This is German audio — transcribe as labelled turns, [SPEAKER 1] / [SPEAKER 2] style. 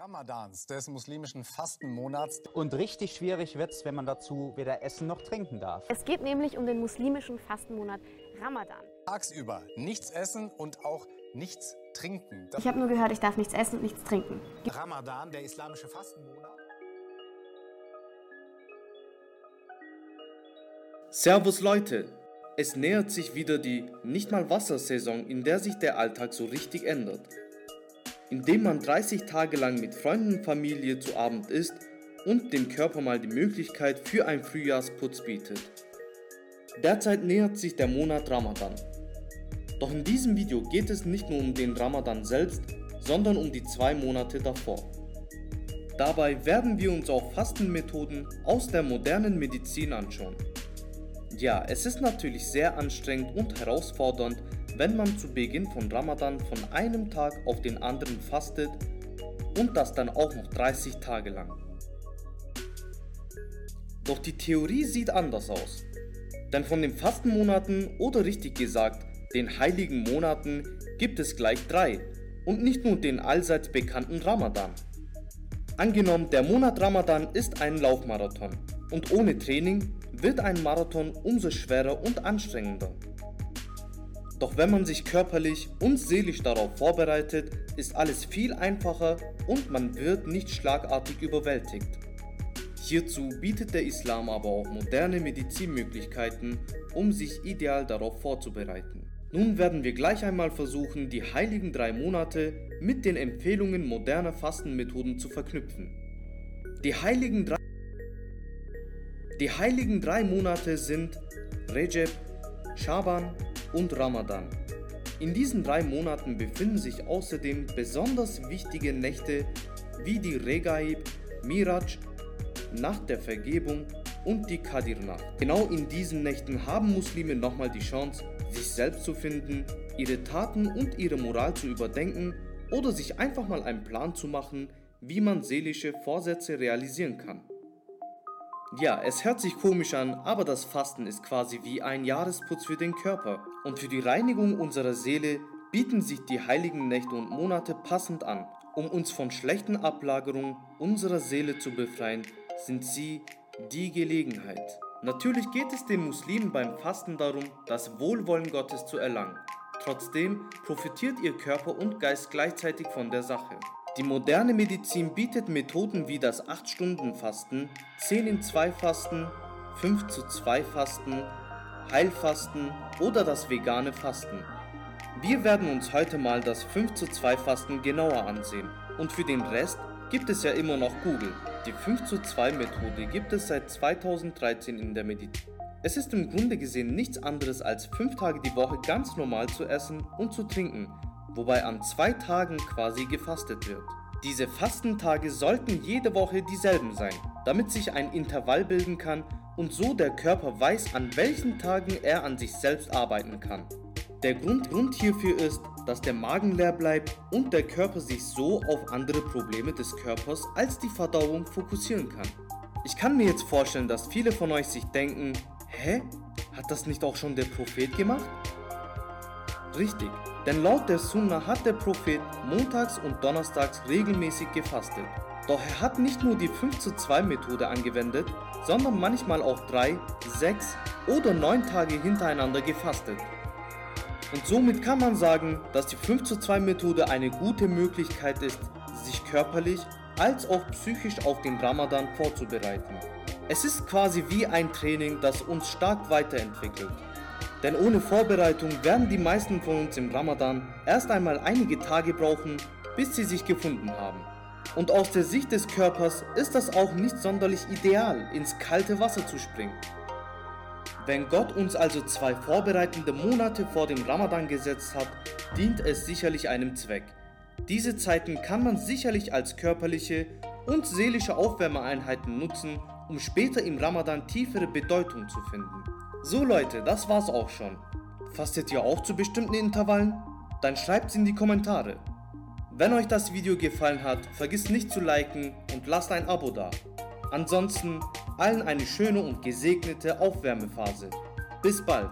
[SPEAKER 1] Ramadans, des muslimischen Fastenmonats.
[SPEAKER 2] Und richtig schwierig wird es, wenn man dazu weder essen noch trinken darf.
[SPEAKER 3] Es geht nämlich um den muslimischen Fastenmonat Ramadan.
[SPEAKER 1] Tagsüber nichts essen und auch nichts trinken.
[SPEAKER 3] Ich habe nur gehört, ich darf nichts essen und nichts trinken.
[SPEAKER 4] Ramadan, der islamische Fastenmonat.
[SPEAKER 5] Servus Leute! Es nähert sich wieder die nicht mal Wassersaison, in der sich der Alltag so richtig ändert. Indem man 30 Tage lang mit Freunden und Familie zu Abend isst und dem Körper mal die Möglichkeit für einen Frühjahrsputz bietet. Derzeit nähert sich der Monat Ramadan. Doch in diesem Video geht es nicht nur um den Ramadan selbst, sondern um die zwei Monate davor. Dabei werden wir uns auch Fastenmethoden aus der modernen Medizin anschauen. Ja, es ist natürlich sehr anstrengend und herausfordernd, wenn man zu Beginn von Ramadan von einem Tag auf den anderen fastet und das dann auch noch 30 Tage lang. Doch die Theorie sieht anders aus. Denn von den Fastenmonaten oder richtig gesagt den heiligen Monaten gibt es gleich drei und nicht nur den allseits bekannten Ramadan. Angenommen, der Monat Ramadan ist ein Laufmarathon und ohne Training wird ein Marathon umso schwerer und anstrengender. Doch wenn man sich körperlich und seelisch darauf vorbereitet, ist alles viel einfacher und man wird nicht schlagartig überwältigt. Hierzu bietet der Islam aber auch moderne Medizinmöglichkeiten, um sich ideal darauf vorzubereiten. Nun werden wir gleich einmal versuchen, die heiligen drei Monate mit den Empfehlungen moderner Fastenmethoden zu verknüpfen. Die heiligen drei, die heiligen drei Monate sind Rejeb, Shaban und Ramadan. In diesen drei Monaten befinden sich außerdem besonders wichtige Nächte wie die Regaib, Miraj, Nacht der Vergebung und die Kadir-Nacht. Genau in diesen Nächten haben Muslime nochmal die Chance, sich selbst zu finden, ihre Taten und ihre Moral zu überdenken oder sich einfach mal einen Plan zu machen, wie man seelische Vorsätze realisieren kann. Ja, es hört sich komisch an, aber das Fasten ist quasi wie ein Jahresputz für den Körper und für die Reinigung unserer Seele bieten sich die heiligen Nächte und Monate passend an. Um uns von schlechten Ablagerungen unserer Seele zu befreien, sind sie die Gelegenheit. Natürlich geht es den Muslimen beim Fasten darum, das Wohlwollen Gottes zu erlangen. Trotzdem profitiert ihr Körper und Geist gleichzeitig von der Sache. Die moderne Medizin bietet Methoden wie das 8-Stunden-Fasten, 10 in 2 Fasten, 5 zu 2 Fasten, Heilfasten oder das vegane Fasten. Wir werden uns heute mal das 5 zu 2 Fasten genauer ansehen und für den Rest gibt es ja immer noch Google. Die 5 zu 2 Methode gibt es seit 2013 in der Medizin. Es ist im Grunde gesehen nichts anderes als 5 Tage die Woche ganz normal zu essen und zu trinken wobei an zwei Tagen quasi gefastet wird. Diese Fastentage sollten jede Woche dieselben sein, damit sich ein Intervall bilden kann und so der Körper weiß, an welchen Tagen er an sich selbst arbeiten kann. Der Grund, Grund hierfür ist, dass der Magen leer bleibt und der Körper sich so auf andere Probleme des Körpers als die Verdauung fokussieren kann. Ich kann mir jetzt vorstellen, dass viele von euch sich denken, hä? Hat das nicht auch schon der Prophet gemacht? Richtig, denn laut der Sunna hat der Prophet montags und donnerstags regelmäßig gefastet. Doch er hat nicht nur die 5 zu 2 Methode angewendet, sondern manchmal auch 3, 6 oder 9 Tage hintereinander gefastet. Und somit kann man sagen, dass die 5 zu 2 Methode eine gute Möglichkeit ist, sich körperlich als auch psychisch auf den Ramadan vorzubereiten. Es ist quasi wie ein Training, das uns stark weiterentwickelt. Denn ohne Vorbereitung werden die meisten von uns im Ramadan erst einmal einige Tage brauchen, bis sie sich gefunden haben. Und aus der Sicht des Körpers ist das auch nicht sonderlich ideal, ins kalte Wasser zu springen. Wenn Gott uns also zwei vorbereitende Monate vor dem Ramadan gesetzt hat, dient es sicherlich einem Zweck. Diese Zeiten kann man sicherlich als körperliche und seelische Aufwärmeeinheiten nutzen, um später im Ramadan tiefere Bedeutung zu finden. So Leute, das war's auch schon. Fastet ihr auch zu bestimmten Intervallen? Dann schreibt's in die Kommentare. Wenn euch das Video gefallen hat, vergisst nicht zu liken und lasst ein Abo da. Ansonsten allen eine schöne und gesegnete Aufwärmephase. Bis bald!